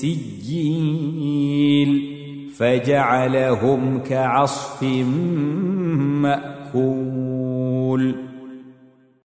سجيل فجعلهم كعصف مأكول